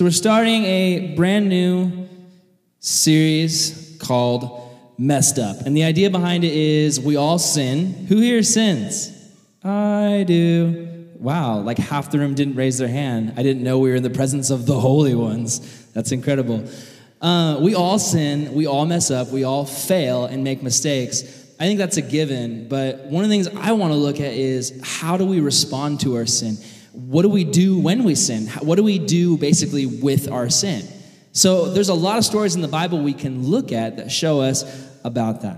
So, we're starting a brand new series called Messed Up. And the idea behind it is we all sin. Who here sins? I do. Wow, like half the room didn't raise their hand. I didn't know we were in the presence of the holy ones. That's incredible. Uh, we all sin, we all mess up, we all fail and make mistakes. I think that's a given, but one of the things I want to look at is how do we respond to our sin? What do we do when we sin? What do we do basically with our sin? So there's a lot of stories in the Bible we can look at that show us about that.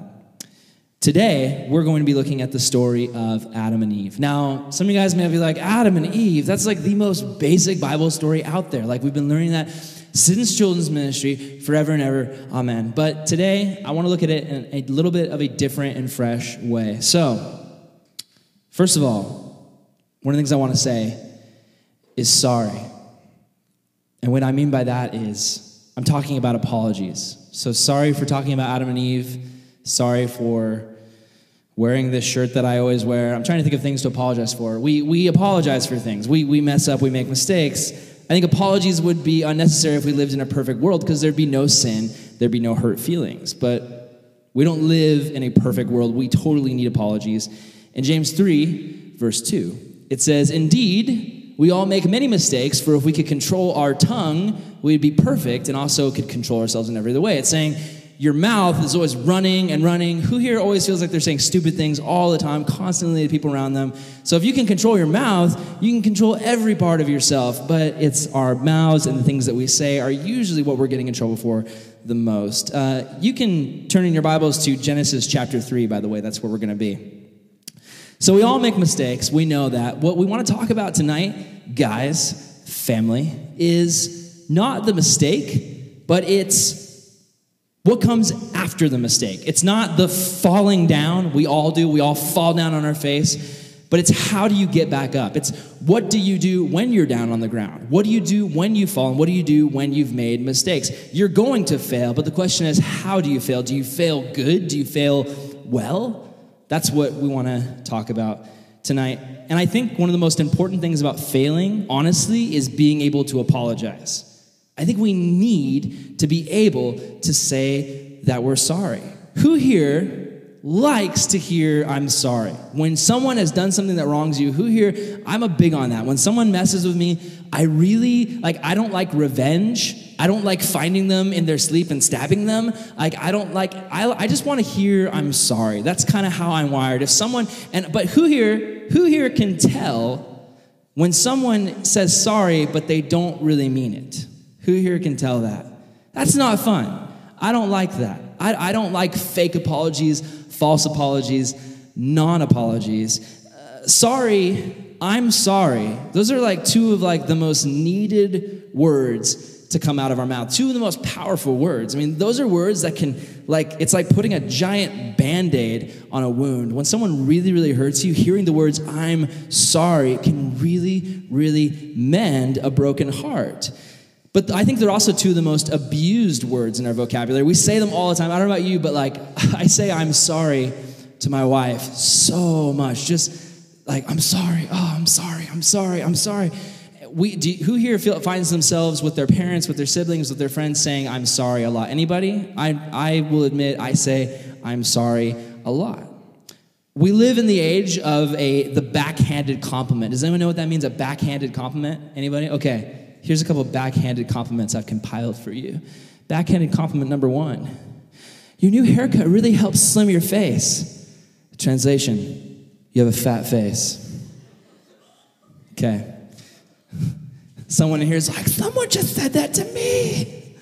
Today, we're going to be looking at the story of Adam and Eve. Now, some of you guys may be like, Adam and Eve, that's like the most basic Bible story out there. Like, we've been learning that since children's ministry forever and ever. Amen. But today, I want to look at it in a little bit of a different and fresh way. So, first of all, one of the things I want to say is sorry. And what I mean by that is, I'm talking about apologies. So, sorry for talking about Adam and Eve. Sorry for wearing this shirt that I always wear. I'm trying to think of things to apologize for. We, we apologize for things. We, we mess up, we make mistakes. I think apologies would be unnecessary if we lived in a perfect world because there'd be no sin, there'd be no hurt feelings. But we don't live in a perfect world. We totally need apologies. In James 3, verse 2, it says, Indeed, we all make many mistakes, for if we could control our tongue, we'd be perfect and also could control ourselves in every other way. It's saying, your mouth is always running and running. Who here always feels like they're saying stupid things all the time, constantly to people around them? So if you can control your mouth, you can control every part of yourself. But it's our mouths and the things that we say are usually what we're getting in trouble for the most. Uh, you can turn in your Bibles to Genesis chapter 3, by the way. That's where we're going to be. So we all make mistakes. We know that. What we want to talk about tonight, guys, family, is not the mistake, but it's what comes after the mistake? It's not the falling down. We all do. We all fall down on our face. But it's how do you get back up? It's what do you do when you're down on the ground? What do you do when you fall? And what do you do when you've made mistakes? You're going to fail, but the question is, how do you fail? Do you fail good? Do you fail well? That's what we want to talk about tonight. And I think one of the most important things about failing, honestly, is being able to apologize. I think we need to be able to say that we're sorry. Who here likes to hear I'm sorry? When someone has done something that wrongs you, who here, I'm a big on that. When someone messes with me, I really, like, I don't like revenge. I don't like finding them in their sleep and stabbing them. Like, I don't like, I, I just want to hear I'm sorry. That's kind of how I'm wired. If someone, and, but who here, who here can tell when someone says sorry, but they don't really mean it? Who here can tell that? That's not fun. I don't like that. I, I don't like fake apologies, false apologies, non apologies. Uh, sorry, I'm sorry. Those are like two of like the most needed words to come out of our mouth. Two of the most powerful words. I mean, those are words that can, like, it's like putting a giant band aid on a wound. When someone really, really hurts you, hearing the words, I'm sorry, can really, really mend a broken heart. But I think they're also two of the most abused words in our vocabulary. We say them all the time. I don't know about you, but like I say I'm sorry to my wife so much. Just like I'm sorry. Oh, I'm sorry. I'm sorry. I'm sorry. We, do, who here feel, finds themselves with their parents, with their siblings, with their friends saying I'm sorry a lot? Anybody? I, I will admit I say I'm sorry a lot. We live in the age of a the backhanded compliment. Does anyone know what that means? A backhanded compliment? Anybody? Okay here's a couple backhanded compliments I've compiled for you. Backhanded compliment number one Your new haircut really helps slim your face. Translation You have a fat face. Okay. Someone here is like, Someone just said that to me.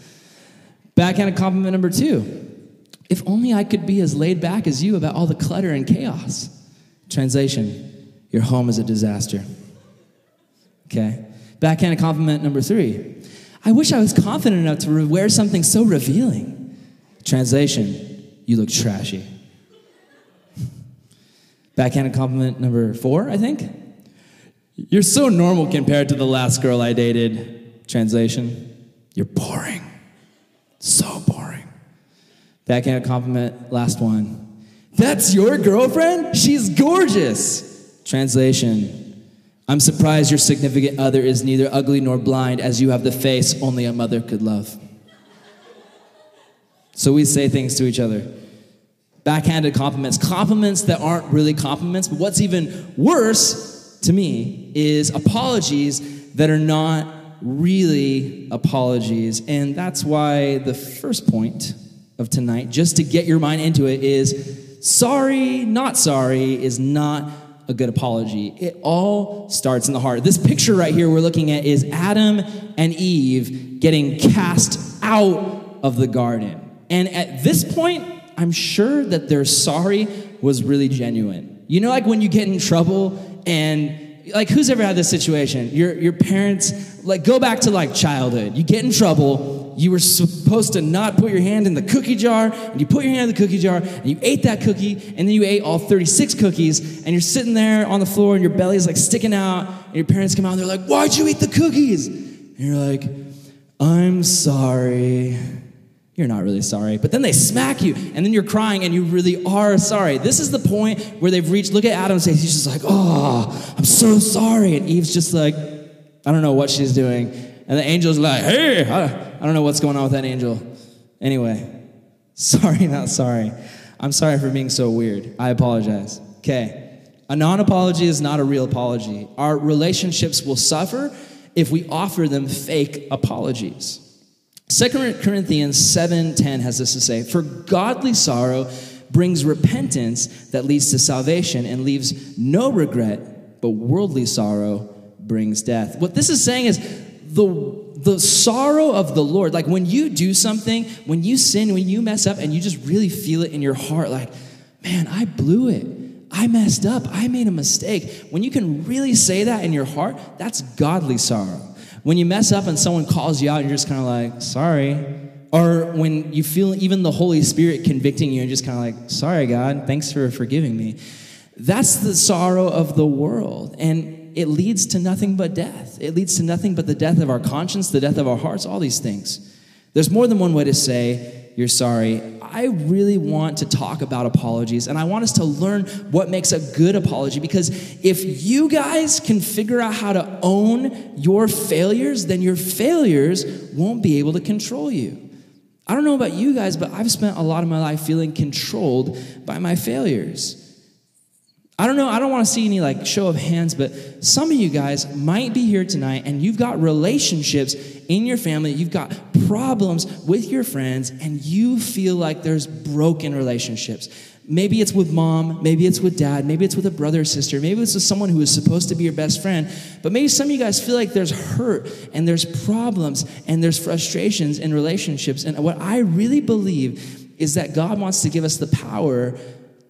Backhanded compliment number two If only I could be as laid back as you about all the clutter and chaos. Translation Your home is a disaster. Okay. Backhanded compliment number three I wish I was confident enough to wear something so revealing. Translation, you look trashy. Backhanded compliment number four, I think. You're so normal compared to the last girl I dated. Translation, you're boring. So boring. Backhanded compliment, last one. That's your girlfriend? She's gorgeous. Translation, I'm surprised your significant other is neither ugly nor blind, as you have the face only a mother could love. So we say things to each other. Backhanded compliments, compliments that aren't really compliments, but what's even worse to me is apologies that are not really apologies. And that's why the first point of tonight, just to get your mind into it, is sorry, not sorry is not a good apology. It all starts in the heart. This picture right here we're looking at is Adam and Eve getting cast out of the garden. And at this point, I'm sure that their sorry was really genuine. You know, like when you get in trouble and like who's ever had this situation? Your your parents like go back to like childhood. You get in trouble. You were supposed to not put your hand in the cookie jar, and you put your hand in the cookie jar, and you ate that cookie, and then you ate all 36 cookies, and you're sitting there on the floor, and your belly's like sticking out, and your parents come out, and they're like, "Why'd you eat the cookies?" And you're like, "I'm sorry." You're not really sorry. But then they smack you, and then you're crying, and you really are sorry. This is the point where they've reached. Look at Adam's face. He's just like, oh, I'm so sorry. And Eve's just like, I don't know what she's doing. And the angel's like, hey, I don't know what's going on with that angel. Anyway, sorry, not sorry. I'm sorry for being so weird. I apologize. Okay. A non apology is not a real apology. Our relationships will suffer if we offer them fake apologies. 2 Corinthians 7:10 has this to say, "For godly sorrow brings repentance that leads to salvation and leaves no regret, but worldly sorrow brings death." What this is saying is the the sorrow of the Lord, like when you do something, when you sin, when you mess up and you just really feel it in your heart like, "Man, I blew it. I messed up. I made a mistake." When you can really say that in your heart, that's godly sorrow. When you mess up and someone calls you out, you're just kind of like, sorry. Or when you feel even the Holy Spirit convicting you and just kind of like, sorry, God, thanks for forgiving me. That's the sorrow of the world. And it leads to nothing but death. It leads to nothing but the death of our conscience, the death of our hearts, all these things. There's more than one way to say you're sorry. I really want to talk about apologies and I want us to learn what makes a good apology because if you guys can figure out how to own your failures, then your failures won't be able to control you. I don't know about you guys, but I've spent a lot of my life feeling controlled by my failures. I don't know, I don't want to see any like show of hands, but some of you guys might be here tonight and you've got relationships in your family, you've got problems with your friends, and you feel like there's broken relationships. Maybe it's with mom, maybe it's with dad, maybe it's with a brother or sister, maybe it's with someone who is supposed to be your best friend. But maybe some of you guys feel like there's hurt and there's problems and there's frustrations in relationships. And what I really believe is that God wants to give us the power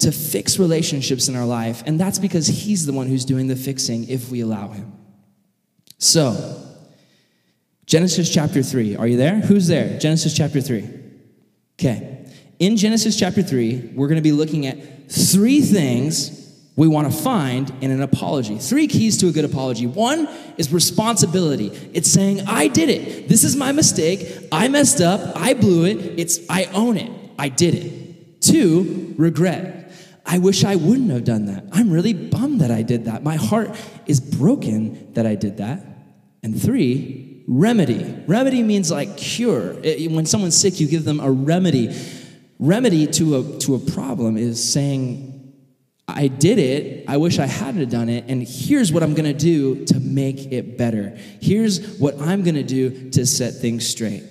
to fix relationships in our life. And that's because He's the one who's doing the fixing if we allow Him. So, Genesis chapter 3. Are you there? Who's there? Genesis chapter 3. Okay. In Genesis chapter 3, we're going to be looking at three things we want to find in an apology. Three keys to a good apology. One is responsibility. It's saying, I did it. This is my mistake. I messed up. I blew it. It's I own it. I did it. Two, regret. I wish I wouldn't have done that. I'm really bummed that I did that. My heart is broken that I did that. And three, remedy. Remedy means like cure. It, when someone's sick, you give them a remedy. Remedy to a, to a problem is saying, I did it. I wish I hadn't done it. And here's what I'm going to do to make it better. Here's what I'm going to do to set things straight.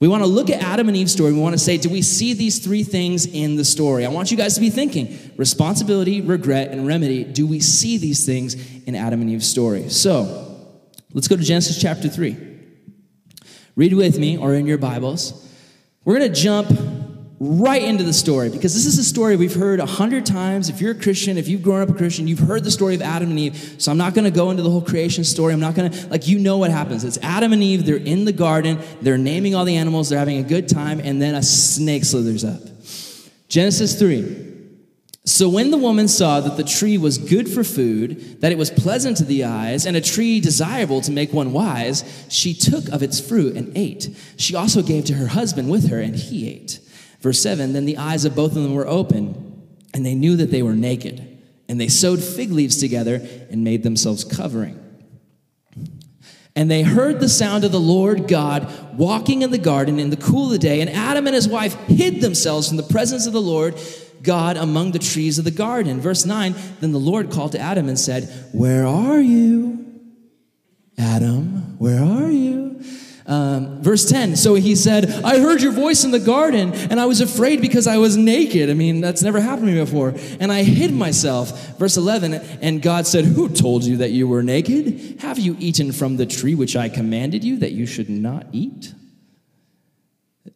We want to look at Adam and Eve's story. We want to say, do we see these three things in the story? I want you guys to be thinking responsibility, regret, and remedy. Do we see these things in Adam and Eve's story? So, let's go to Genesis chapter 3. Read with me or in your Bibles. We're going to jump right into the story because this is a story we've heard a hundred times. If you're a Christian, if you've grown up a Christian, you've heard the story of Adam and Eve. So I'm not going to go into the whole creation story. I'm not going to, like, you know what happens. It's Adam and Eve. They're in the garden. They're naming all the animals. They're having a good time. And then a snake slithers up. Genesis 3. So when the woman saw that the tree was good for food, that it was pleasant to the eyes, and a tree desirable to make one wise, she took of its fruit and ate. She also gave to her husband with her, and he ate. Verse 7 Then the eyes of both of them were open, and they knew that they were naked. And they sewed fig leaves together and made themselves covering. And they heard the sound of the Lord God walking in the garden in the cool of the day, and Adam and his wife hid themselves from the presence of the Lord God among the trees of the garden. Verse 9 Then the Lord called to Adam and said, Where are you? Adam, where are you? Um, verse 10 So he said, I heard your voice in the garden, and I was afraid because I was naked. I mean, that's never happened to me before. And I hid myself. Verse 11 And God said, Who told you that you were naked? Have you eaten from the tree which I commanded you that you should not eat?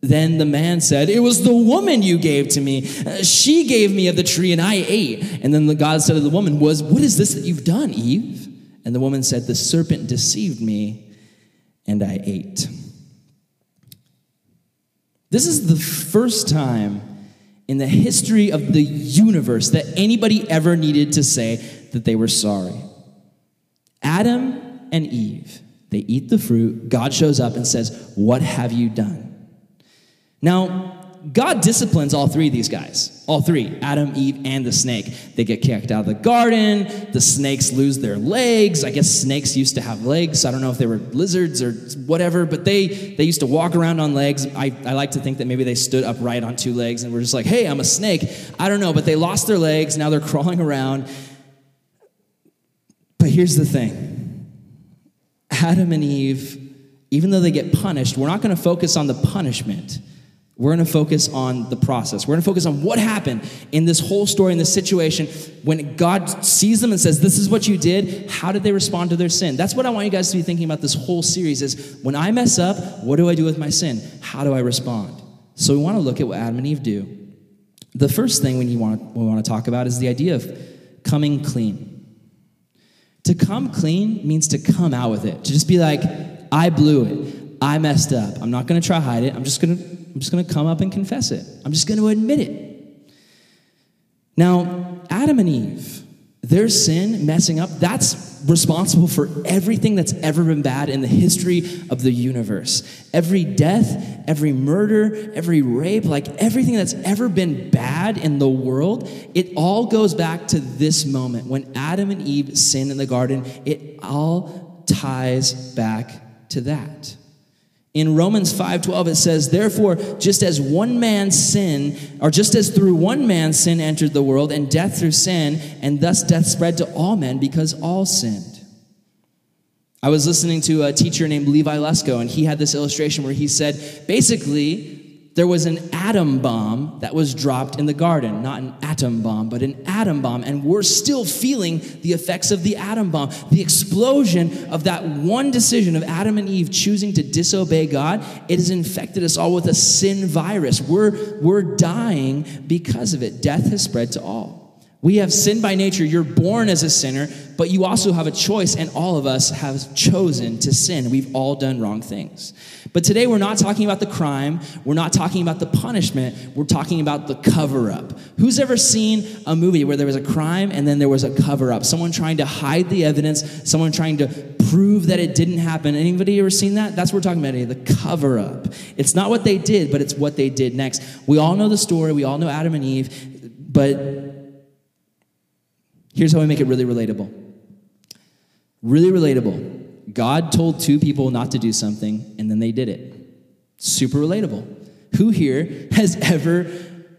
Then the man said, It was the woman you gave to me. She gave me of the tree, and I ate. And then the God said to the woman, Was what is this that you've done, Eve? And the woman said, The serpent deceived me and I ate. This is the first time in the history of the universe that anybody ever needed to say that they were sorry. Adam and Eve, they eat the fruit. God shows up and says, What have you done? Now, God disciplines all three of these guys. All three Adam, Eve, and the snake. They get kicked out of the garden. The snakes lose their legs. I guess snakes used to have legs. I don't know if they were lizards or whatever, but they, they used to walk around on legs. I, I like to think that maybe they stood upright on two legs and were just like, hey, I'm a snake. I don't know, but they lost their legs. Now they're crawling around. But here's the thing Adam and Eve, even though they get punished, we're not going to focus on the punishment we're going to focus on the process. We're going to focus on what happened in this whole story, in this situation. When God sees them and says, This is what you did, how did they respond to their sin? That's what I want you guys to be thinking about this whole series is when I mess up, what do I do with my sin? How do I respond? So we want to look at what Adam and Eve do. The first thing we want, we want to talk about is the idea of coming clean. To come clean means to come out with it, to just be like, I blew it. I messed up. I'm not going to try hide it. I'm just going to I'm just going to come up and confess it. I'm just going to admit it. Now, Adam and Eve, their sin messing up, that's responsible for everything that's ever been bad in the history of the universe. Every death, every murder, every rape, like everything that's ever been bad in the world, it all goes back to this moment when Adam and Eve sinned in the garden. It all ties back to that. In Romans 5:12 it says, "Therefore, just as one man's sin, or just as through one man's sin entered the world and death through sin, and thus death spread to all men because all sinned." I was listening to a teacher named Levi Lusko and he had this illustration where he said, basically, there was an atom bomb that was dropped in the garden. Not an atom bomb, but an Adam bomb. And we're still feeling the effects of the atom bomb. The explosion of that one decision of Adam and Eve choosing to disobey God, it has infected us all with a sin virus. We're, we're dying because of it. Death has spread to all. We have sin by nature. You're born as a sinner, but you also have a choice, and all of us have chosen to sin. We've all done wrong things. But today we're not talking about the crime, we're not talking about the punishment, we're talking about the cover up. Who's ever seen a movie where there was a crime and then there was a cover up? Someone trying to hide the evidence, someone trying to prove that it didn't happen. Anybody ever seen that? That's what we're talking about today, the cover up. It's not what they did, but it's what they did next. We all know the story, we all know Adam and Eve, but Here's how we make it really relatable. Really relatable. God told two people not to do something, and then they did it. Super relatable. Who here has ever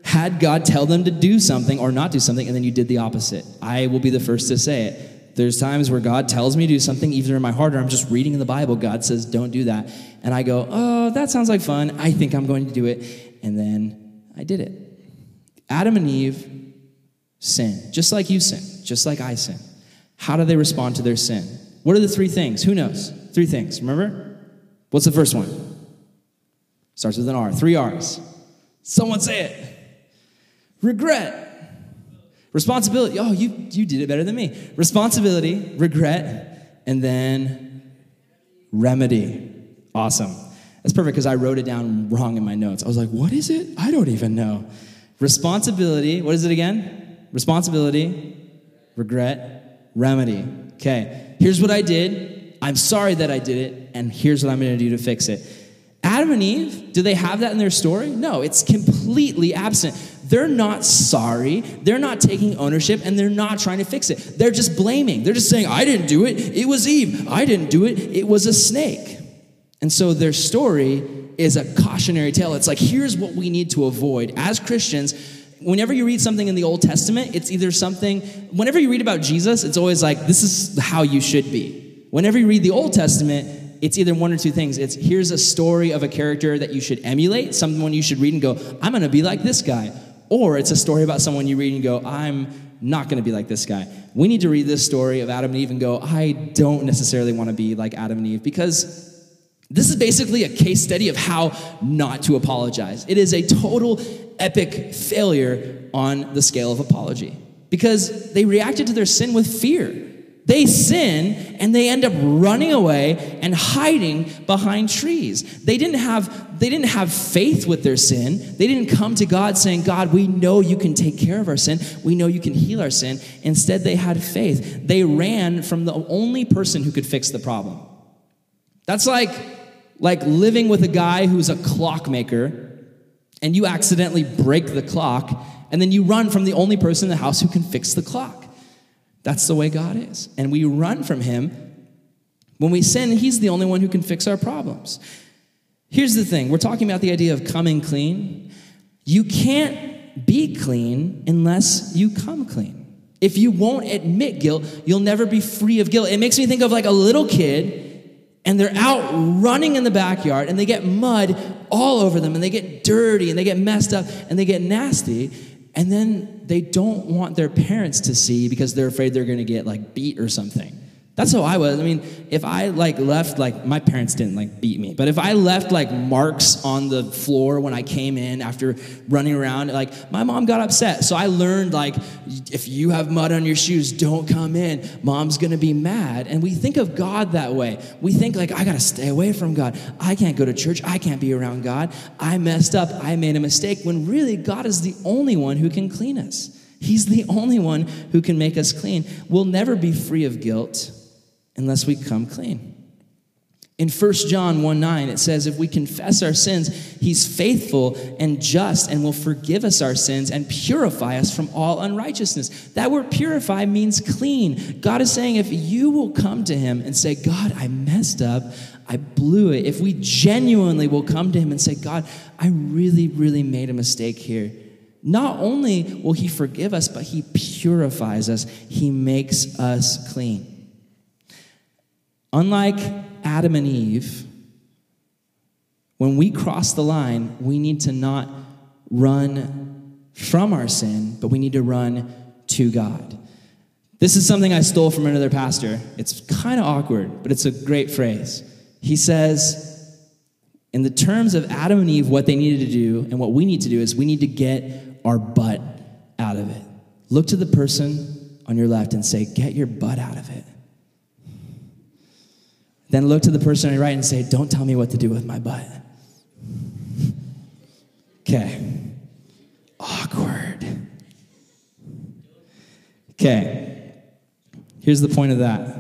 had God tell them to do something or not do something, and then you did the opposite? I will be the first to say it. There's times where God tells me to do something, either in my heart or I'm just reading in the Bible, God says, don't do that. And I go, oh, that sounds like fun. I think I'm going to do it. And then I did it. Adam and Eve sin, just like you sin just like I sin. How do they respond to their sin? What are the three things? Who knows? Three things. Remember? What's the first one? Starts with an R. Three R's. Someone say it. Regret. Responsibility. Oh, you, you did it better than me. Responsibility, regret, and then remedy. Awesome. That's perfect because I wrote it down wrong in my notes. I was like, what is it? I don't even know. Responsibility. What is it again? Responsibility, regret, remedy. Okay, here's what I did. I'm sorry that I did it, and here's what I'm to do to fix it. Adam and Eve, do they have that in their story? No, it's completely absent. they're not sorry, they're not taking ownership, and they're not trying to fix it. They're just blaming. They're just saying, I didn't do it. It was Eve. I didn't do it. It was a snake. And so their story is a cautionary tale. It's like, here's what we need to avoid. As Christians, whenever you read something in the Old Testament, it's either something, whenever you read about Jesus, it's always like, this is how you should be. Whenever you read the Old Testament, it's either one or two things. It's here's a story of a character that you should emulate, someone you should read and go, I'm to be like this guy. Or it's a story about someone you read and go, I'm not to be like this guy. We need to read this story of Adam and Eve and go, I don't necessarily want to be like Adam and Eve because this is basically a case study of how not to apologize. It is a total epic failure on the scale of apology because they reacted to their sin with fear. They sin and they end up running away and hiding behind trees. They didn't have they didn't have faith with their sin. They didn't come to God saying, "God, we know you can take care of our sin. We know you can heal our sin." Instead, they had faith. They ran from the only person who could fix the problem. That's like like living with a guy who's a clockmaker and you accidentally break the clock and then you run from the only person in the house who can fix the clock. That's the way God is. And we run from him. When we sin, he's the only one who can fix our problems. Here's the thing we're talking about the idea of coming clean. You can't be clean unless you come clean. If you won't admit guilt, you'll never be free of guilt. It makes me think of like a little kid and they're out running in the backyard and they get mud all over them and they get dirty and they get messed up and they get nasty. And then they don't want their parents to see because they're afraid they're going to get like beat or something that's how I was. I mean, if I like left like my parents didn't like beat me, but if I left like marks on the floor when I came in after running around, like my mom got upset. So I learned like if you have mud on your shoes, don't come in. Mom's going to be mad. And we think of God that way. We think like I got to stay away from God. I can't go to church. I can't be around God. I messed up. I made a mistake when really God is the only one who can clean us. He's the only one who can make us clean. We'll never be free of guilt unless we come clean. In 1 John 1 9, it says, If we confess our sins, he's faithful and just and will forgive us our sins and purify us from all unrighteousness. That word purify means clean. God is saying, if you will come to him and say, God, I messed up, I blew it, if we genuinely will come to him and say, God, I really, really made a mistake here, not only will he forgive us, but he purifies us, he makes us clean. Unlike Adam and Eve, when we cross the line, we need to not run from our sin, but we need to run to God. This is something I stole from another pastor. It's kind of awkward, but it's a great phrase. He says, in the terms of Adam and Eve, what they needed to do and what we need to do is we need to get our butt out of it. Look to the person on your left and say, Get your butt out of it. Then look to the person on your right and say, Don't tell me what to do with my butt. Okay. Awkward. Okay. Here's the point of that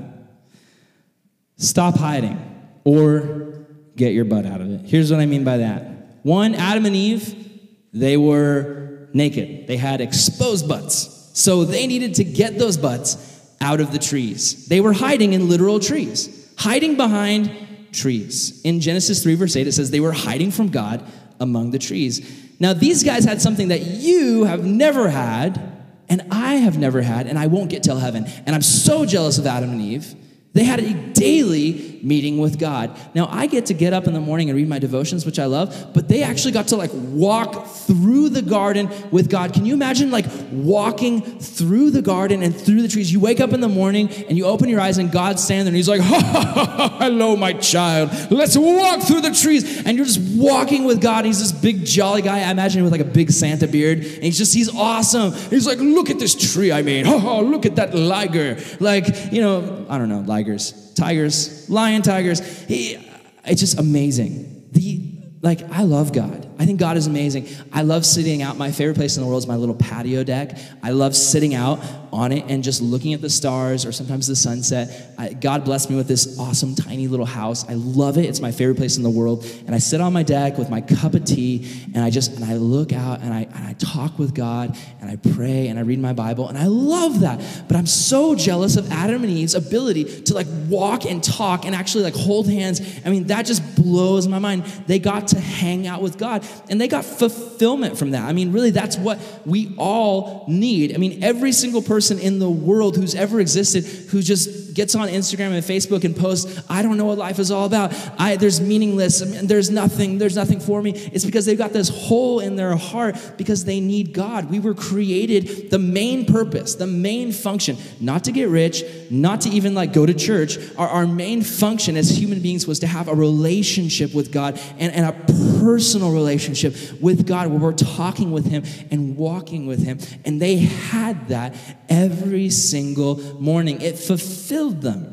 stop hiding or get your butt out of it. Here's what I mean by that. One, Adam and Eve, they were naked, they had exposed butts. So they needed to get those butts out of the trees. They were hiding in literal trees hiding behind trees. In Genesis 3, verse 8, it says they were hiding from God among the trees. Now, these guys had something that you have never had, and I have never had, and I won't get till heaven. And I'm so jealous of Adam and Eve they had a daily meeting with God. Now, I get to get up in the morning and read my devotions, which I love, but they actually got to like walk through the garden with God. Can you imagine like walking through the garden and through the trees? You wake up in the morning and you open your eyes and God's standing there and he's like, hello, my child. Let's walk through the trees. And you're just walking with God. He's this big, jolly guy. I imagine him with like a big Santa beard. And he's just, he's awesome. He's like, look at this tree I made. Ha, ha, look at that liger. Like, you know, I don't know, liger tigers, lion tigers. He, it's just amazing. The like I love God. I think God is amazing. I love sitting out. My favorite place in the world is my little patio deck. I love sitting out on it and just looking at the stars or sometimes the sunset. I, God blessed me with this awesome tiny little house. I love it. It's my favorite place in the world. And I sit on my deck with my cup of tea and I just and I look out and I and I talk with God and I pray and I read my Bible and I love that. But I'm so jealous of Adam and Eve's ability to like walk and talk and actually like hold hands. I mean, that just blows my mind. They got to hang out with God and they got fulfillment from that. I mean, really that's what we all need. I mean, every single person in the world who's ever existed who just gets on Instagram and Facebook and posts, I don't know what life is all about. I, there's meaningless. There's nothing. There's nothing for me. It's because they've got this hole in their heart because they need God. We were created the main purpose, the main function, not to get rich, not to even like go to church. Our, our main function as human beings was to have a relationship with God and, and a personal relationship with God where we're talking with Him and walking with Him. And they had that every single morning. It fulfilled them.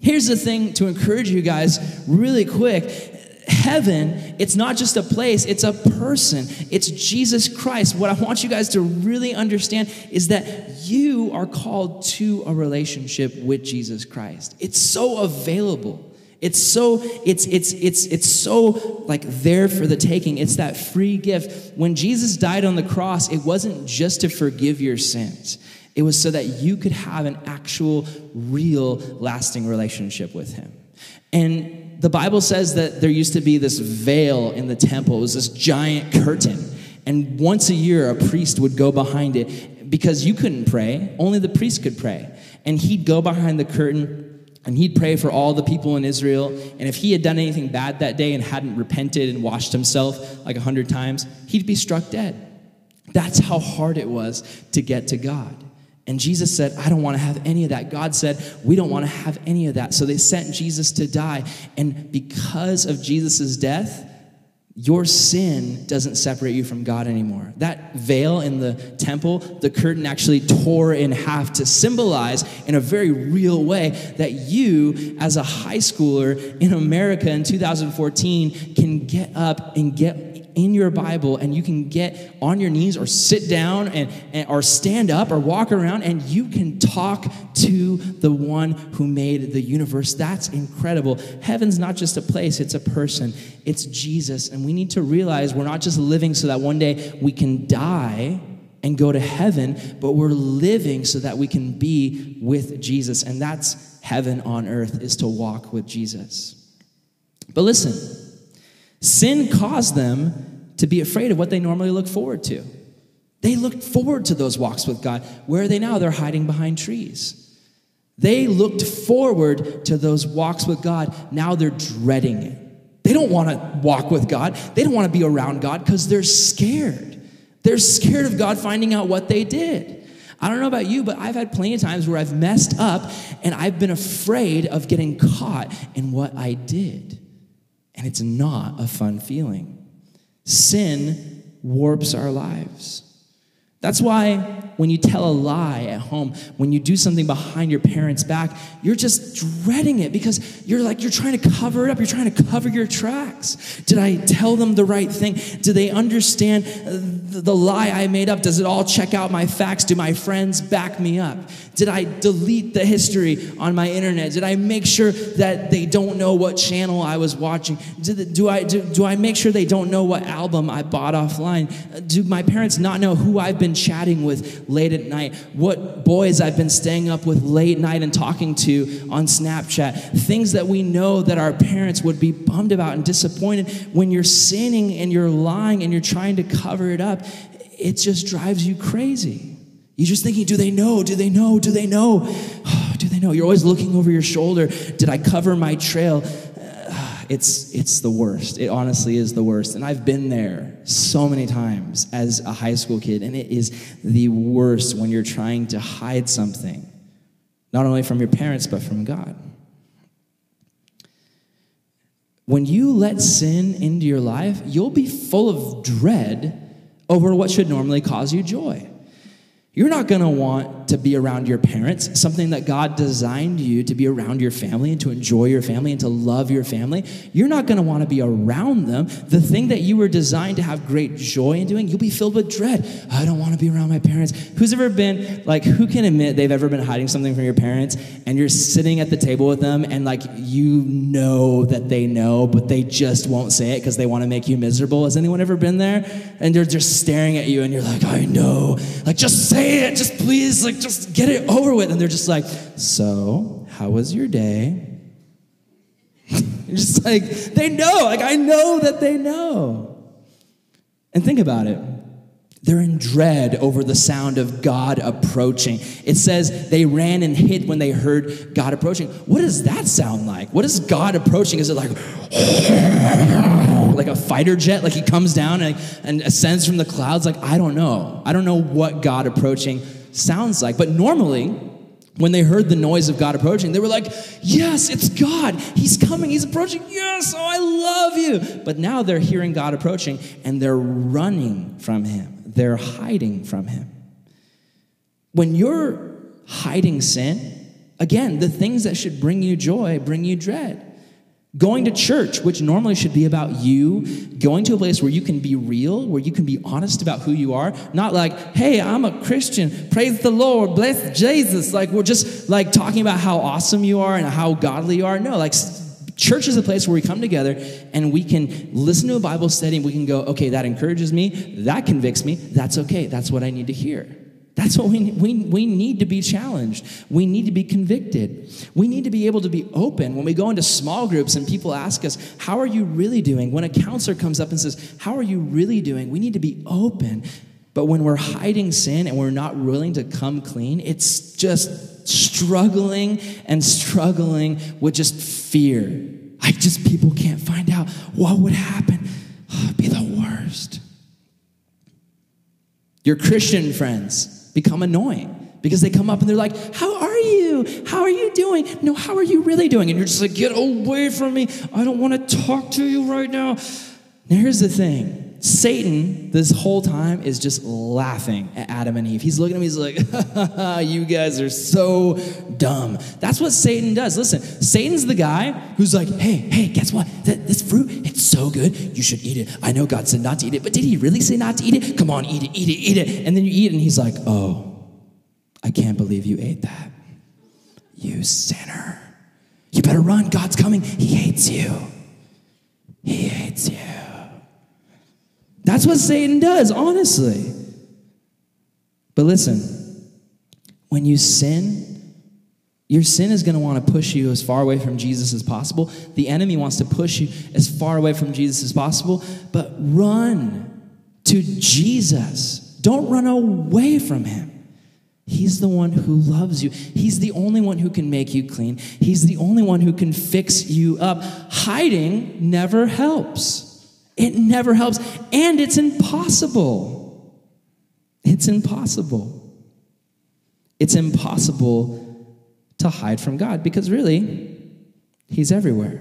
Here's the thing to encourage you guys really quick heaven, it's not just a place, it's a person. It's Jesus Christ. What I want you guys to really understand is that you are called to a relationship with Jesus Christ. It's so available. It's so it's it's it's it's so like there for the taking. It's that free gift. When Jesus died on the cross, it wasn't just to forgive your sins. It was so that you could have an actual real lasting relationship with him. And the Bible says that there used to be this veil in the temple. It was this giant curtain. And once a year, a priest would go behind it because you couldn't pray, only the priest could pray. And he'd go behind the curtain and he'd pray for all the people in Israel. And if he had done anything bad that day and hadn't repented and washed himself like a hundred times, he'd be struck dead. That's how hard it was to get to God. And Jesus said, I don't want to have any of that. God said, We don't want to have any of that. So they sent Jesus to die. And because of Jesus' death, your sin doesn't separate you from God anymore. That veil in the temple, the curtain actually tore in half to symbolize in a very real way that you, as a high schooler in America in 2014, can get up and get in your Bible and you can get on your knees or sit down and, and, or stand up or walk around and you can talk to the one who made the universe. That's incredible. Heaven's not just a place, it's a person. It's Jesus. And we need to realize we're not just living so that one day we can die and go to heaven, but we're living so that we can be with Jesus. And that's heaven on earth is to walk with Jesus. But listen, Sin caused them to be afraid of what they normally look forward to. They looked forward to those walks with God. Where are they now? They're hiding behind trees. They looked forward to those walks with God. Now they're dreading it. They don't want to walk with God. They don't want to be around God because they're scared. They're scared of God finding out what they did. I don't know about you, but I've had plenty of times where I've messed up and I've been afraid of getting caught in what I did. And it's not a fun feeling. Sin warps our lives. That's why when you tell a lie at home, when you do something behind your parents' back, you're just dreading it because you're like, you're trying to cover it up. You're trying to cover your tracks. Did I tell them the right thing? Do they understand the lie I made up? Does it all check out my facts? Do my friends back me up? Did I delete the history on my internet? Did I make sure that they don't know what channel I was watching? Did, do, I, do, do I make sure they don't know what album I bought offline? Do my parents not know who I've been chatting with late at night? What boys I've been staying up with late night and talking to on Snapchat? Things that we know that our parents would be bummed about and disappointed when you're sinning and you're lying and you're trying to cover it up. It just drives you crazy. You're just thinking, do they know? Do they know? Do they know? Do they know? You're always looking over your shoulder. Did I cover my trail? It's, it's the worst. It honestly is the worst. And I've been there so many times as a high school kid, and it is the worst when you're trying to hide something, not only from your parents, but from God. When you let sin into your life, you'll be full of dread over what should normally cause you joy. You're not going to want to be around your parents, something that God designed you to be around your family and to enjoy your family and to love your family. You're not going to want to be around them. The thing that you were designed to have great joy in doing, you'll be filled with dread. I don't want to be around my parents. Who's ever been, like, who can admit they've ever been hiding something from your parents and you're sitting at the table with them and, like, you know that they know, but they just won't say it because they want to make you miserable? Has anyone ever been there? And they're just staring at you and you're like, I know. Like, just say say it. Just please, like, just get it over with. And they're just like, so, how was your day? just like, they know. Like, I know that they know. And think about it. They're in dread over the sound of God approaching. It says they ran and hid when they heard God approaching. What does that sound like? What is God approaching? Is it like like a fighter jet, like he comes down and, and ascends from the clouds? Like I don't know. I don't know what God approaching sounds like. But normally, when they heard the noise of God approaching, they were like, Yes, it's God. He's coming. He's approaching. Yes, oh, I love you. But now they're hearing God approaching and they're running from him they're hiding from Him. When you're hiding sin, again, the things that should bring you joy bring you dread. Going to church, which normally should be about you, going to a place where you can be real, where you can be honest about who you are, not like, hey, I'm a Christian, praise the Lord, bless Jesus. Like, we're just like talking about how awesome you are and how godly you are. No, like, church is a place where we come together and we can listen to a Bible study and we can go, okay, that encourages me, that convicts me, that's okay, that's what I need to hear. That's what we, we, we need to be challenged. We need to be convicted. We need to be able to be open. When we go into small groups and people ask us, How are you really doing? When a counselor comes up and says, How are you really doing? We need to be open. But when we're hiding sin and we're not willing to come clean, it's just struggling and struggling with just fear. I just, people can't find out what would happen. Oh, be the worst. Your Christian friends become annoying because they come up and they're like, How are you? How are you doing? No, how are you really doing? And you're just like, Get away from me. I don't want to talk to you right now. Now, here's the thing Satan, this whole time, is just laughing at Adam and Eve. He's looking at me, he's like, You guys are so dumb. That's what Satan does. Listen, Satan's the guy who's like, Hey, hey, guess what? This fruit, it's so good. You should eat it. I know God said not to eat it, but did he really say not to eat it? Come on, eat it, eat it, eat it. And then you eat it, and he's like, Oh, I can't believe you ate that. You sinner. You better run. God's coming. He hates you. He hates you. That's what Satan does, honestly. But listen, when you sin, your sin is going to want to push you as far away from Jesus as possible. The enemy wants to push you as far away from Jesus as possible, but run to Jesus. Don't run away from him. He's the one who loves you. He's the only one who can make you clean. He's the only one who can fix you up. Hiding never helps. It never helps, and it's impossible. It's impossible. It's impossible to hide from God because really, He's everywhere.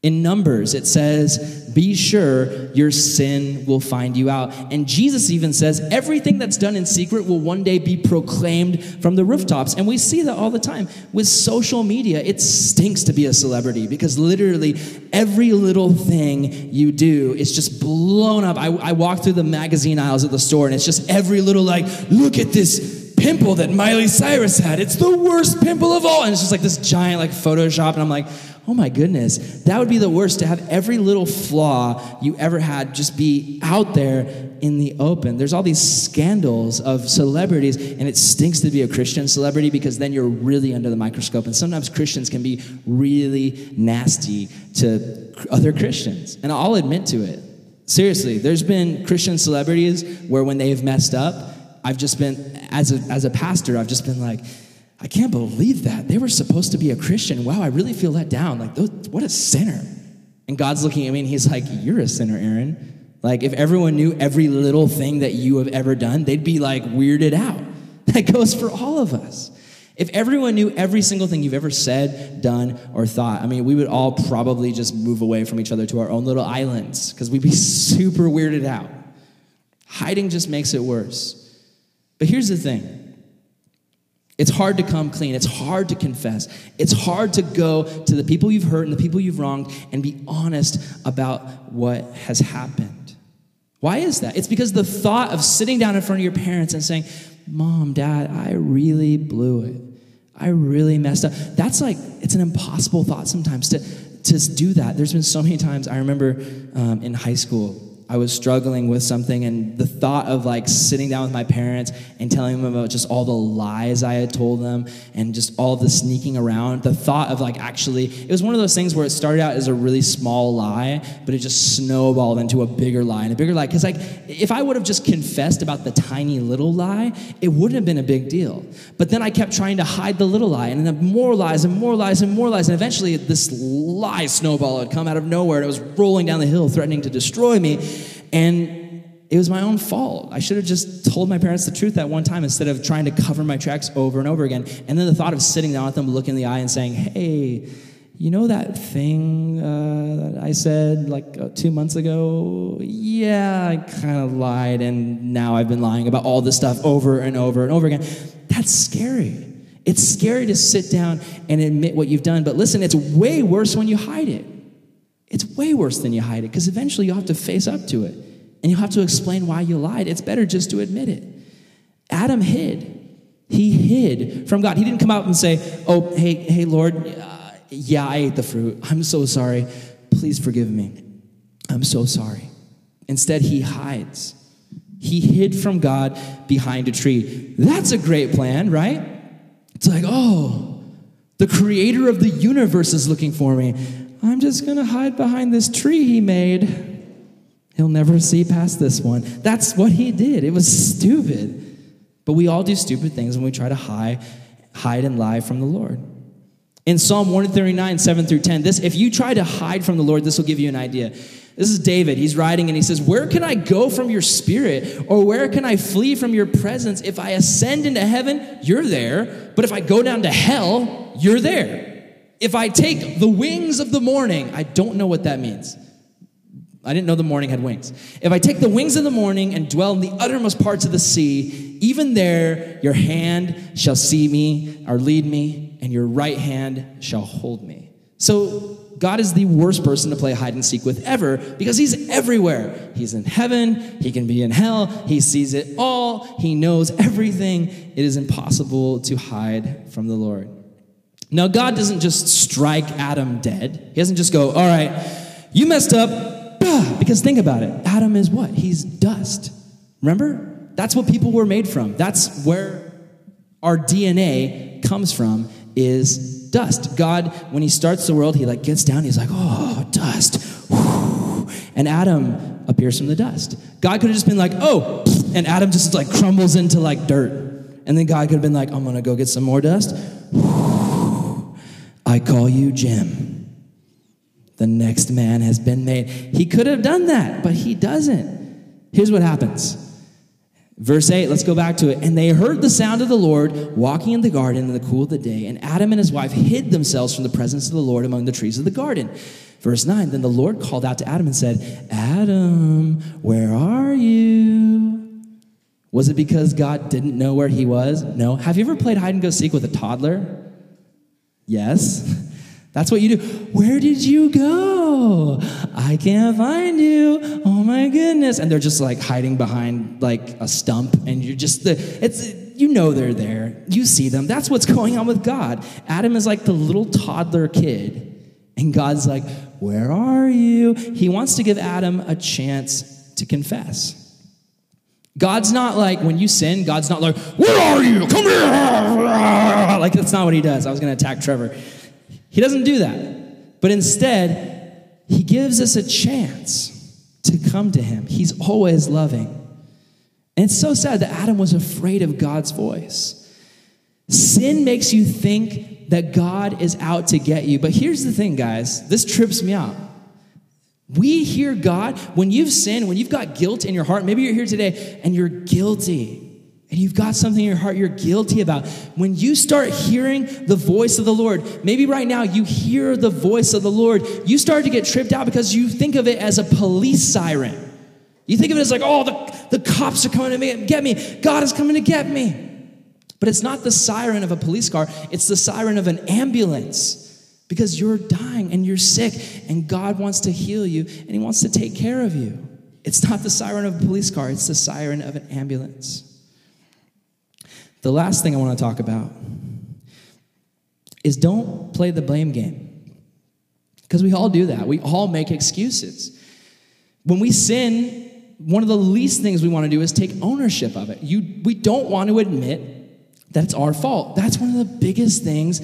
In Numbers, it says, Be sure your sin will find you out. And Jesus even says, Everything that's done in secret will one day be proclaimed from the rooftops. And we see that all the time. With social media, it stinks to be a celebrity because literally every little thing you do is just blown up. I, I walk through the magazine aisles at the store, and it's just every little, like, look at this pimple that Miley Cyrus had. It's the worst pimple of all. And it's just like this giant, like, Photoshop. And I'm like, Oh my goodness, that would be the worst to have every little flaw you ever had just be out there in the open. There's all these scandals of celebrities, and it stinks to be a Christian celebrity because then you're really under the microscope. And sometimes Christians can be really nasty to other Christians. And I'll admit to it. Seriously, there's been Christian celebrities where when they've messed up, I've just been, as a, as a pastor, I've just been like, I can't believe that. They were supposed to be a Christian. Wow, I really feel let down. Like, what a sinner. And God's looking at me and he's like, You're a sinner, Aaron. Like, if everyone knew every little thing that you have ever done, they'd be like weirded out. That goes for all of us. If everyone knew every single thing you've ever said, done, or thought, I mean, we would all probably just move away from each other to our own little islands because we'd be super weirded out. Hiding just makes it worse. But here's the thing it's hard to come clean. It's hard to confess. It's hard to go to the people you've hurt and the people you've wronged and be honest about what has happened. Why is that? It's because the thought of sitting down in front of your parents and saying, Mom, Dad, I really blew it. I really messed up. That's like, it's an impossible thought sometimes to, to do that. There's been so many times, I remember um, in high school, I was struggling with something, and the thought of like sitting down with my parents and telling them about just all the lies I had told them and just all the sneaking around, the thought of like actually, it was one of those things where it started out as a really small lie, but it just snowballed into a bigger lie and a bigger lie. Because like, if I would have just confessed about the tiny little lie, it wouldn't have been a big deal. But then I kept trying to hide the little lie, and then more lies and more lies and more lies, and eventually this lie snowball had come out of nowhere and it was rolling down the hill, threatening to destroy me. And it was my own fault. I should have just told my parents the truth that one time instead of trying to cover my tracks over and over again. And then the thought of sitting down with them, looking in the eye, and saying, hey, you know that thing uh, that I said like uh, two months ago? Yeah, I kind of lied, and now I've been lying about all this stuff over and over and over again. That's scary. It's scary to sit down and admit what you've done, but listen, it's way worse when you hide it. It's way worse than you hide it because eventually you'll have to face up to it and you'll have to explain why you lied. It's better just to admit it. Adam hid. He hid from God. He didn't come out and say, "Oh, hey, hey, Lord, uh, yeah, I ate the fruit. I'm so sorry. Please forgive me. I'm so sorry." Instead, he hides. He hid from God behind a tree. That's a great plan, right? It's like, "Oh, the creator of the universe is looking for me. I'm just going to hide behind this tree he made. He'll never see past this one. That's what he did. It was stupid. But we all do stupid things when we try to hide, hide and lie from the Lord. In Psalm 139, 7 through 10, this, if you try to hide from the Lord, this will give you an idea. This is David. He's writing and he says, Where can I go from your spirit? Or where can I flee from your presence? If I ascend into heaven, you're there. But if I go down to hell, you're there. If I take the wings of the morning, I don't know what that means. I didn't know the morning had wings. If I take the wings of the morning and dwell in the uttermost parts of the sea, even there your hand shall see me or lead me, and your right hand shall hold me. So God is the worst person to play hide and seek with ever because he's everywhere. He's in heaven, he can be in hell, he sees it all, he knows everything. It is impossible to hide from the Lord. Now, God doesn't just strike Adam dead. He doesn't just go, all right, you messed up. Ah, because think about it Adam is what? He's dust. Remember? That's what people were made from. That's where our DNA comes from is dust. God, when he starts the world, he like gets down, he's like, oh, dust. And Adam appears from the dust. God could have just been like, oh, and Adam just like crumbles into like dirt. And then God could have been like, I'm gonna go get some more dust. I call you Jim. The next man has been made. He could have done that, but he doesn't. Here's what happens. Verse 8, let's go back to it. And they heard the sound of the Lord walking in the garden in the cool of the day. And Adam and his wife hid themselves from the presence of the Lord among the trees of the garden. Verse 9, then the Lord called out to Adam and said, Adam, where are you? Was it because God didn't know where he was? No. Have you ever played hide and go seek with a toddler? Yes. That's what you do. Where did you go? I can't find you. Oh my goodness. And they're just like hiding behind like a stump and you're just the it's you know they're there. You see them. That's what's going on with God. Adam is like the little toddler kid. And God's like, "Where are you?" He wants to give Adam a chance to confess. God's not like, when you sin, God's not like, where are you? Come here. Like, that's not what he does. I was going to attack Trevor. He doesn't do that. But instead, he gives us a chance to come to him. He's always loving. And it's so sad that Adam was afraid of God's voice. Sin makes you think that God is out to get you. But here's the thing, guys this trips me out. We hear God when you've sinned, when you've got guilt in your heart. Maybe you're here today and you're guilty and you've got something in your heart you're guilty about. When you start hearing the voice of the Lord, maybe right now you hear the voice of the Lord, you start to get tripped out because you think of it as a police siren. You think of it as like, oh, the, The cops are coming to get me. God is coming to get me. But it's not the siren of a police car, it's the siren of an ambulance because you're dying and you're sick, and God wants to heal you and He wants to take care of you. It's not the siren of a police car, it's the siren of an ambulance. The last thing I want to talk about is don't play the blame game. Because we all do that. We all make excuses. When we sin, one of the least things we want to do is take ownership of it. You, we don't want to admit that it's our fault. That's one of the biggest things.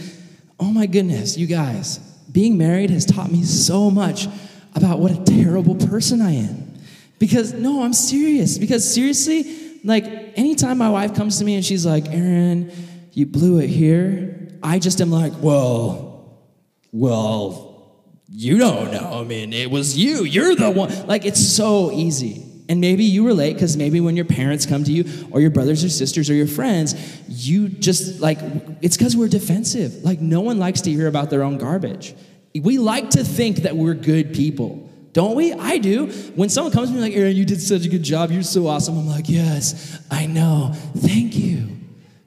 Oh my goodness, you guys, being married has taught me so much about what a terrible person I am. Because, no, I'm serious. Because seriously, like anytime my wife comes to me and she's like, Aaron, you blew it here, I just am like, well, well, you don't know. I mean, it was you. You're the one. Like, it's so easy. And maybe you relate because maybe when your parents come to you, or your brothers or sisters, or your friends, you just like, it's because we're defensive. Like, no one likes to hear about their own garbage. We like to think that we're good people, don't we? I do. When someone comes to me like, Aaron, you did such a good job, you're so awesome, I'm like, yes, I know, thank you.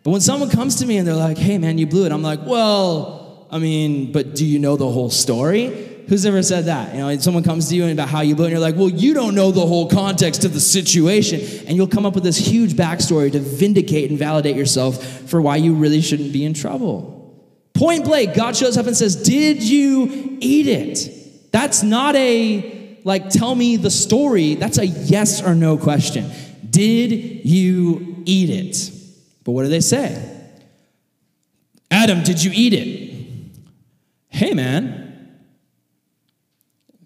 But when someone comes to me and they're like, hey, man, you blew it, I'm like, well, I mean, but do you know the whole story? Who's ever said that? You know, someone comes to you about how you blew, and you're like, well, you don't know the whole context of the situation. And you'll come up with this huge backstory to vindicate and validate yourself for why you really shouldn't be in trouble. Point blank, God shows up and says, Did you eat it? That's not a, like, tell me the story. That's a yes or no question. Did you eat it? But what do they say? Adam, did you eat it? Hey, man,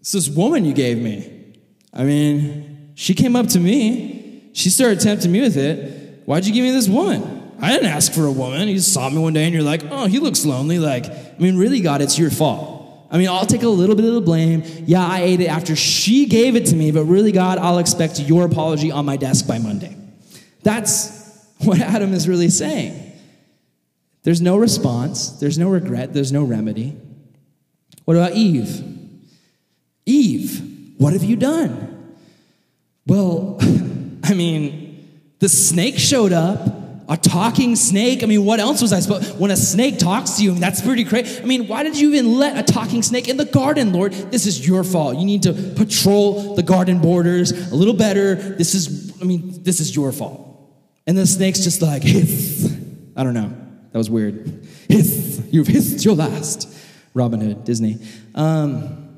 it's this woman you gave me. I mean, she came up to me. She started tempting me with it. Why'd you give me this woman? I didn't ask for a woman. You saw me one day and you're like, oh, he looks lonely. Like, I mean, really, God, it's your fault. I mean, I'll take a little bit of the blame. Yeah, I ate it after she gave it to me, but really, God, I'll expect your apology on my desk by Monday. That's what Adam is really saying. There's no response, there's no regret, there's no remedy. What about Eve? Eve, what have you done? Well, I mean, the snake showed up, a talking snake. I mean, what else was I supposed? When a snake talks to you, that's pretty crazy. I mean, why did you even let a talking snake in the garden, Lord? This is your fault. You need to patrol the garden borders a little better. This is, I mean, this is your fault. And the snake's just like, hiss. I don't know. That was weird. Hiss. You've hissed your last. Robin Hood, Disney. Um,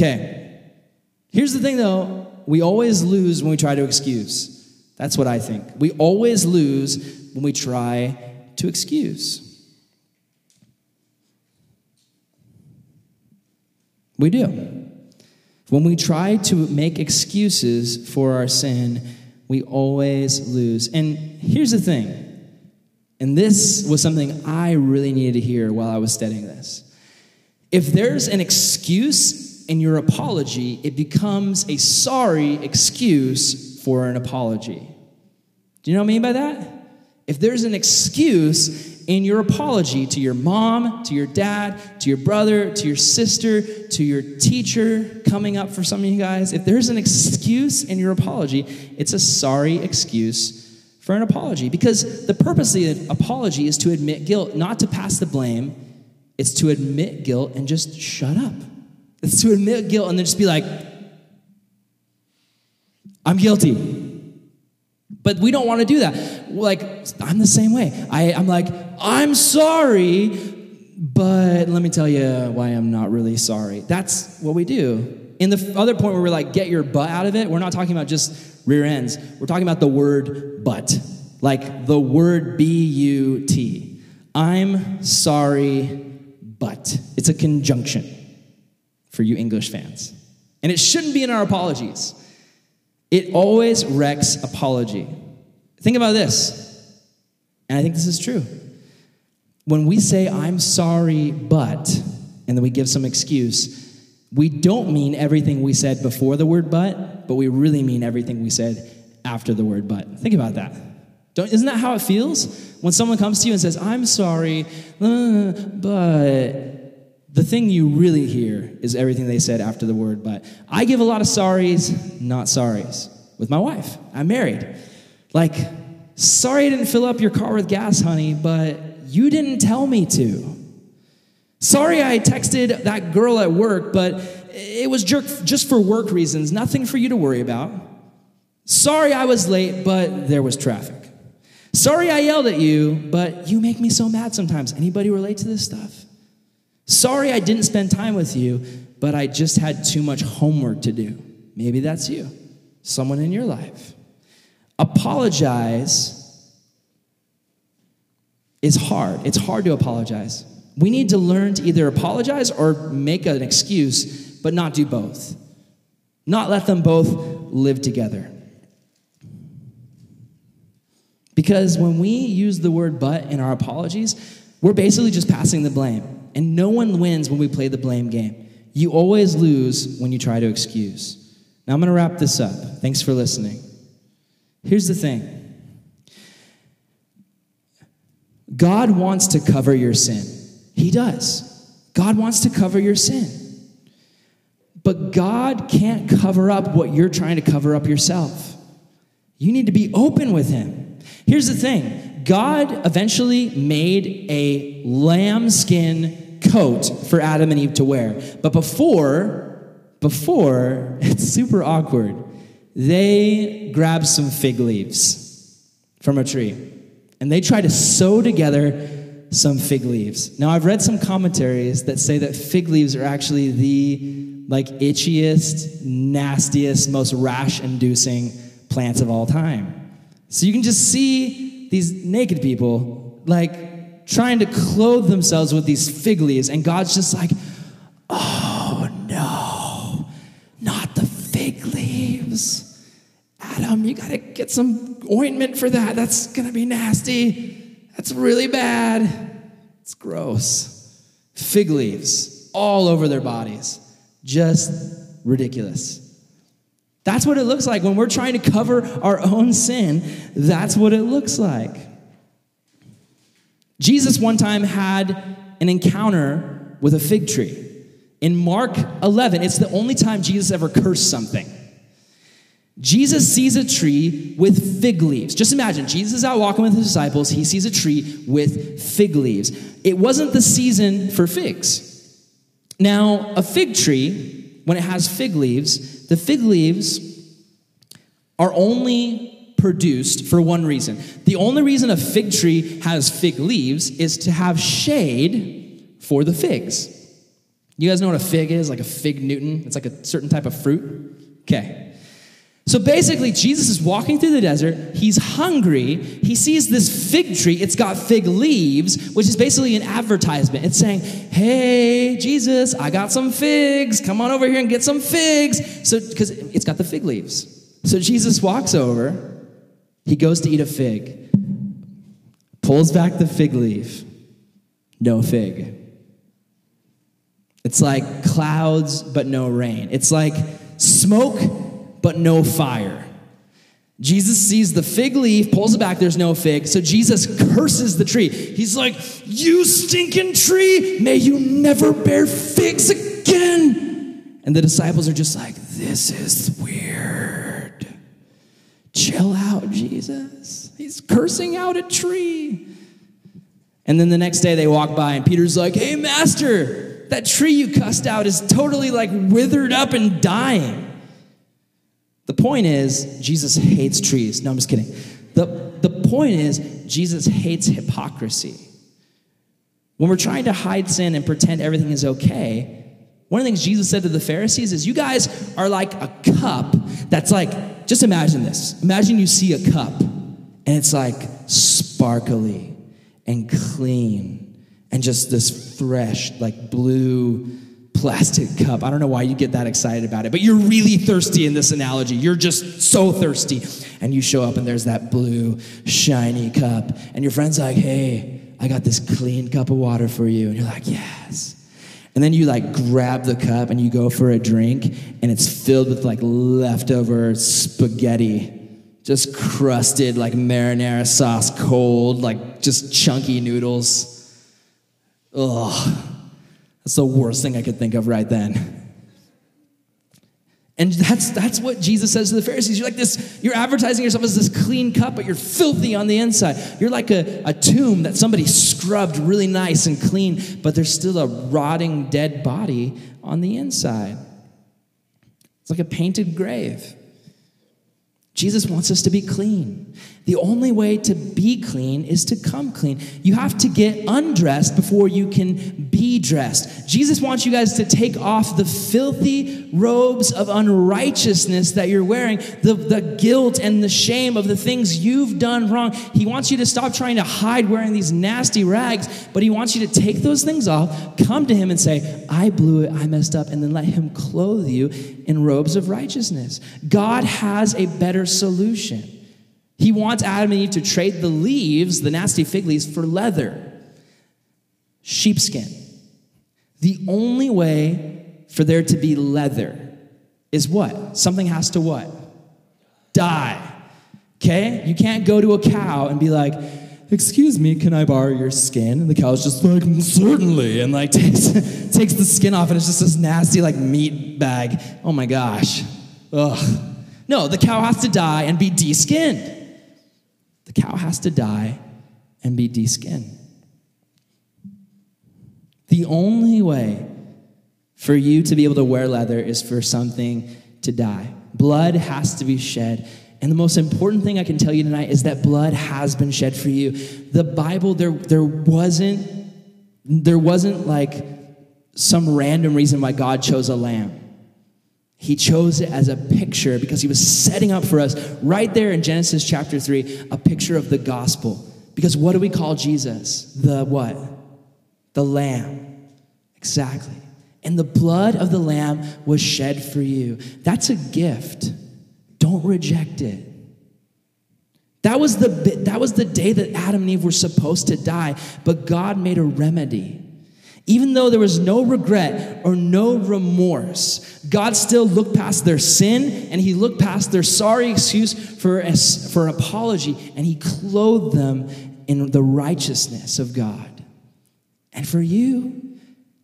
Okay. Here's the thing though we always lose when we try to excuse. That's what I think. We always lose when we try to excuse. We do. When we try to make excuses for our sin, we always lose. And here's the thing, and this was something I really needed to hear while I was studying this. If there's an excuse in your apology, it becomes a sorry excuse for an apology. Do you know what I mean by that? If there's an excuse in your apology to your mom, to your dad, to your brother, to your sister, to your teacher coming up for some of you guys, if there's an excuse in your apology, it's a sorry excuse for an apology. Because the purpose of the apology is to admit guilt, not to pass the blame. It's to admit guilt and just shut up. It's to admit guilt and then just be like, I'm guilty. But we don't want to do that. Like, I'm the same way. I, I'm like, I'm sorry, but let me tell you why I'm not really sorry. That's what we do. In the other point where we're like, get your butt out of it, we're not talking about just rear ends. We're talking about the word but. Like the word B U T. I'm sorry, but. It's a conjunction for you English fans. And it shouldn't be in our apologies. It always wrecks apology. Think about this, and I think this is true. When we say, I'm sorry, but, and then we give some excuse, we don't mean everything we said before the word but, but we really mean everything we said after the word but. Think about that. Don't, isn't that how it feels? When someone comes to you and says, I'm sorry, uh, but the thing you really hear is everything they said after the word but. I give a lot of sorries, not sorries. with my wife. I'm married. Like, sorry I didn't fill up your car with gas, honey, but you didn't tell me to. Sorry I texted that girl at work, but it was jerk just for work reasons, nothing for you to worry about. Sorry I was late, but there was traffic. Sorry I yelled at you, but you make me so mad sometimes. Anybody relate to this stuff? Sorry I didn't spend time with you, but I just had too much homework to do. Maybe that's you, someone in your life. Apologize is hard. It's hard to apologize. We need to learn to either apologize or make an excuse, but not do both. Not let them both live together. Because when we use the word but in our apologies, we're basically just passing the blame. And no one wins when we play the blame game. You always lose when you try to excuse. Now I'm going to wrap this up. Thanks for listening. Here's the thing God wants to cover your sin. He does. God wants to cover your sin. But God can't cover up what you're trying to cover up yourself. You need to be open with Him. Here's the thing God eventually made a lambskin coat for Adam and Eve to wear. But before, before, it's super awkward. They grabbed some fig leaves from a tree and they try to sew together some fig leaves. Now, I've read some commentaries that say that fig leaves are actually the like itchiest, nastiest, most rash inducing plants of all time. So you can just see these naked people like trying to clothe themselves with these fig leaves, and God's just like, oh no, not the fig leaves. Adam, you gotta get some ointment for that. That's gonna be nasty. That's really bad. It's gross. Fig leaves all over their bodies. Just ridiculous. That's what it looks like when we're trying to cover our own sin. That's what it looks like. Jesus one time had an encounter with a fig tree. In Mark 11, it's the only time Jesus ever cursed something. Jesus sees a tree with fig leaves. Just imagine, Jesus is out walking with his disciples. He sees a tree with fig leaves. It wasn't the season for figs. Now, a fig tree, when it has fig leaves, the fig leaves are only produced for one reason. The only reason a fig tree has fig leaves is to have shade for the figs. You guys know what a fig is? Like a fig Newton? It's like a certain type of fruit? Okay. So basically, Jesus is walking through the desert. He's hungry. He sees this fig tree. It's got fig leaves, which is basically an advertisement. It's saying, Hey, Jesus, I got some figs. Come on over here and get some figs. So, because it's got the fig leaves. So Jesus walks over. He goes to eat a fig, pulls back the fig leaf. No fig. It's like clouds, but no rain. It's like smoke but no fire. Jesus sees the fig leaf, pulls it back, there's no fig. So Jesus curses the tree. He's like, You stinking tree, may you never bear figs again. And the disciples are just like, This is weird. Chill out, Jesus. He's cursing out a tree. And then the next day they walk by, and Peter's like, Hey, Master, that tree you cussed out is totally like withered up and dying. The point is, Jesus hates trees. No, I'm just kidding. The, the point is, Jesus hates hypocrisy. When we're trying to hide sin and pretend everything is okay, one of the things Jesus said to the Pharisees is, You guys are like a cup that's like, just imagine this. Imagine you see a cup and it's like sparkly and clean and just this fresh, like blue plastic cup. I don't know why you get that excited about it, but you're really thirsty in this analogy. You're just so thirsty. And you show up and there's that blue, shiny cup. And your friend's like, hey, I got this clean cup of water for you. And you're like, yes. And then you like grab the cup and you go for a drink and it's filled with like leftover spaghetti. Just crusted like marinara sauce, cold, like just chunky noodles. Ugh. That's the worst thing I could think of right then. And that's, that's what Jesus says to the Pharisees. You're like this, you're advertising yourself as this clean cup, but you're filthy on the inside. You're like a, a tomb that somebody scrubbed really nice and clean, but there's still a rotting dead body on the inside. It's like a painted grave. Jesus wants us to be clean. The only way to be clean is to come clean. You have to get undressed before you can be dressed. Jesus wants you guys to take off the filthy robes of unrighteousness that you're wearing, the, the guilt and the shame of the things you've done wrong. He wants you to stop trying to hide wearing these nasty rags, but He wants you to take those things off, come to Him and say, I blew it, I messed up, and then let Him clothe you in robes of righteousness. God has a better solution. He wants Adam and Eve to trade the leaves, the nasty fig leaves, for leather, sheepskin. The only way for there to be leather is what? Something has to what? Die. Okay? You can't go to a cow and be like, excuse me, can I borrow your skin? And the cow's just like, certainly, and like takes, takes the skin off, and it's just this nasty like meat bag. Oh my gosh. Ugh. No, the cow has to die and be de-skinned. The cow has to die and be deskinned. The only way for you to be able to wear leather is for something to die. Blood has to be shed. And the most important thing I can tell you tonight is that blood has been shed for you. The Bible, there, there wasn't, there wasn't like some random reason why God chose a lamb. He chose it as a picture because he was setting up for us right there in Genesis chapter 3 a picture of the gospel. Because what do we call Jesus? The what? The lamb. Exactly. And the blood of the lamb was shed for you. That's a gift. Don't reject it. That was the that was the day that Adam and Eve were supposed to die, but God made a remedy. Even though there was no regret or no remorse, God still looked past their sin and He looked past their sorry excuse for, a, for apology and He clothed them in the righteousness of God. And for you,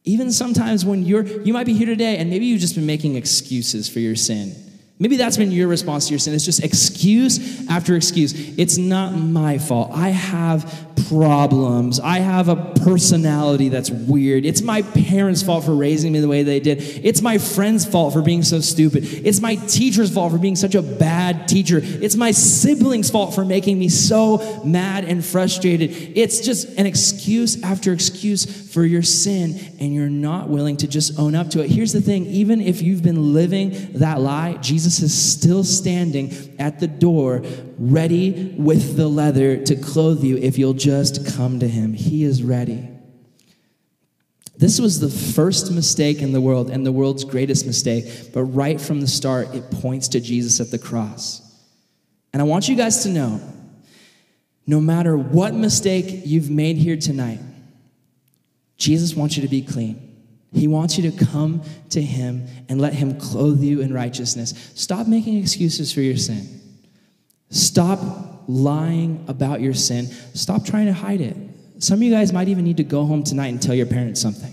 even sometimes when you're, you might be here today and maybe you've just been making excuses for your sin. Maybe that's been your response to your sin. It's just excuse after excuse. It's not my fault. I have problems. I have a personality that's weird. It's my parents' fault for raising me the way they did. It's my friend's fault for being so stupid. It's my teacher's fault for being such a bad teacher. It's my sibling's fault for making me so mad and frustrated. It's just an excuse after excuse for your sin, and you're not willing to just own up to it. Here's the thing even if you've been living that lie, Jesus is still standing at the door, ready with the leather to clothe you if you'll just come to him. He is ready. This was the first mistake in the world and the world's greatest mistake, but right from the start, it points to Jesus at the cross. And I want you guys to know no matter what mistake you've made here tonight, Jesus wants you to be clean. He wants you to come to Him and let Him clothe you in righteousness. Stop making excuses for your sin. Stop lying about your sin. Stop trying to hide it. Some of you guys might even need to go home tonight and tell your parents something.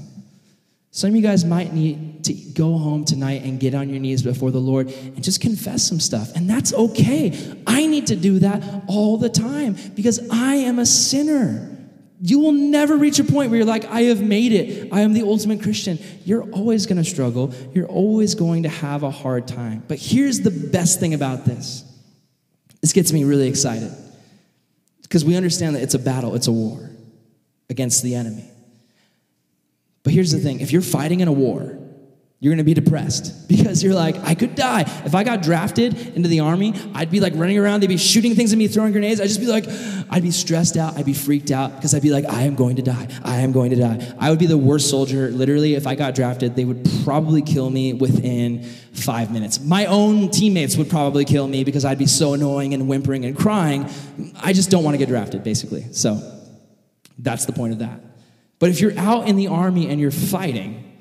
Some of you guys might need to go home tonight and get on your knees before the Lord and just confess some stuff. And that's okay. I need to do that all the time because I am a sinner. You will never reach a point where you're like, I have made it. I am the ultimate Christian. You're always going to struggle. You're always going to have a hard time. But here's the best thing about this this gets me really excited because we understand that it's a battle, it's a war against the enemy. But here's the thing if you're fighting in a war, you're gonna be depressed because you're like, I could die. If I got drafted into the army, I'd be like running around, they'd be shooting things at me, throwing grenades. I'd just be like, I'd be stressed out, I'd be freaked out because I'd be like, I am going to die. I am going to die. I would be the worst soldier. Literally, if I got drafted, they would probably kill me within five minutes. My own teammates would probably kill me because I'd be so annoying and whimpering and crying. I just don't want to get drafted, basically. So that's the point of that. But if you're out in the army and you're fighting,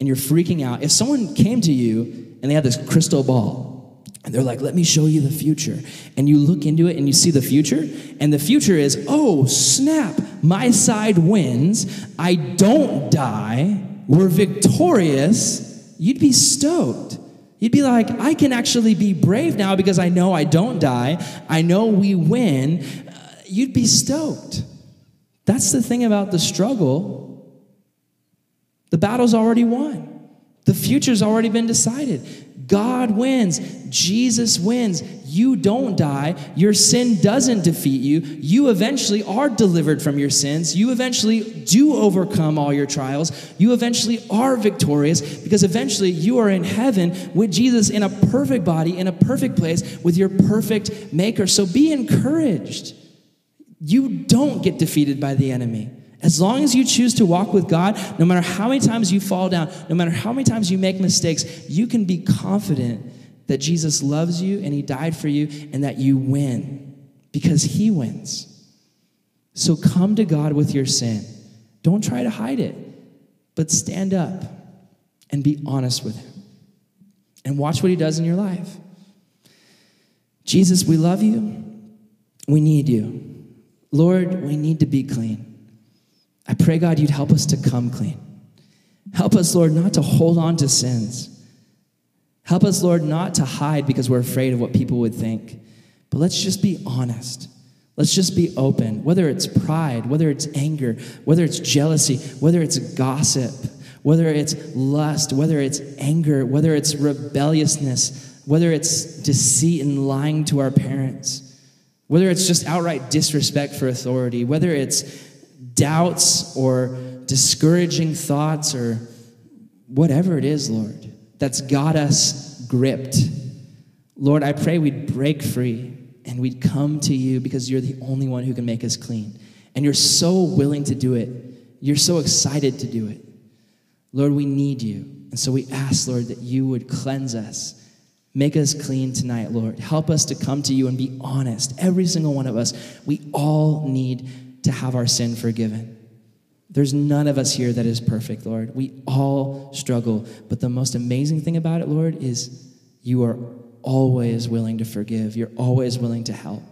and you're freaking out, if someone came to you and they had this crystal ball, and they're like, let me show you the future. And you look into it and you see the future, and the future is, oh, snap, my side wins. I don't die. We're victorious. You'd be stoked. You'd be like, I can actually be brave now because I know I don't die. I know we win. Uh, you'd be stoked. That's the thing about the struggle. The battle's already won, the future's already been decided. God wins. Jesus wins. You don't die. Your sin doesn't defeat you. You eventually are delivered from your sins. You eventually do overcome all your trials. You eventually are victorious because eventually you are in heaven with Jesus in a perfect body, in a perfect place with your perfect maker. So be encouraged. You don't get defeated by the enemy. As long as you choose to walk with God, no matter how many times you fall down, no matter how many times you make mistakes, you can be confident that Jesus loves you and He died for you and that you win because He wins. So come to God with your sin. Don't try to hide it, but stand up and be honest with Him and watch what He does in your life. Jesus, we love you. We need you. Lord, we need to be clean. I pray, God, you'd help us to come clean. Help us, Lord, not to hold on to sins. Help us, Lord, not to hide because we're afraid of what people would think. But let's just be honest. Let's just be open, whether it's pride, whether it's anger, whether it's jealousy, whether it's gossip, whether it's lust, whether it's anger, whether it's rebelliousness, whether it's deceit and lying to our parents, whether it's just outright disrespect for authority, whether it's doubts or discouraging thoughts or whatever it is, Lord, that's got us gripped. Lord, I pray we'd break free and we'd come to you because you're the only one who can make us clean. And you're so willing to do it. You're so excited to do it. Lord, we need you. And so we ask, Lord, that you would cleanse us. Make us clean tonight, Lord. Help us to come to you and be honest. Every single one of us, we all need to have our sin forgiven. There's none of us here that is perfect, Lord. We all struggle. But the most amazing thing about it, Lord, is you are always willing to forgive. You're always willing to help.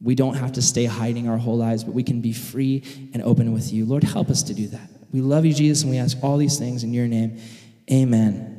We don't have to stay hiding our whole lives, but we can be free and open with you. Lord, help us to do that. We love you, Jesus, and we ask all these things in your name. Amen.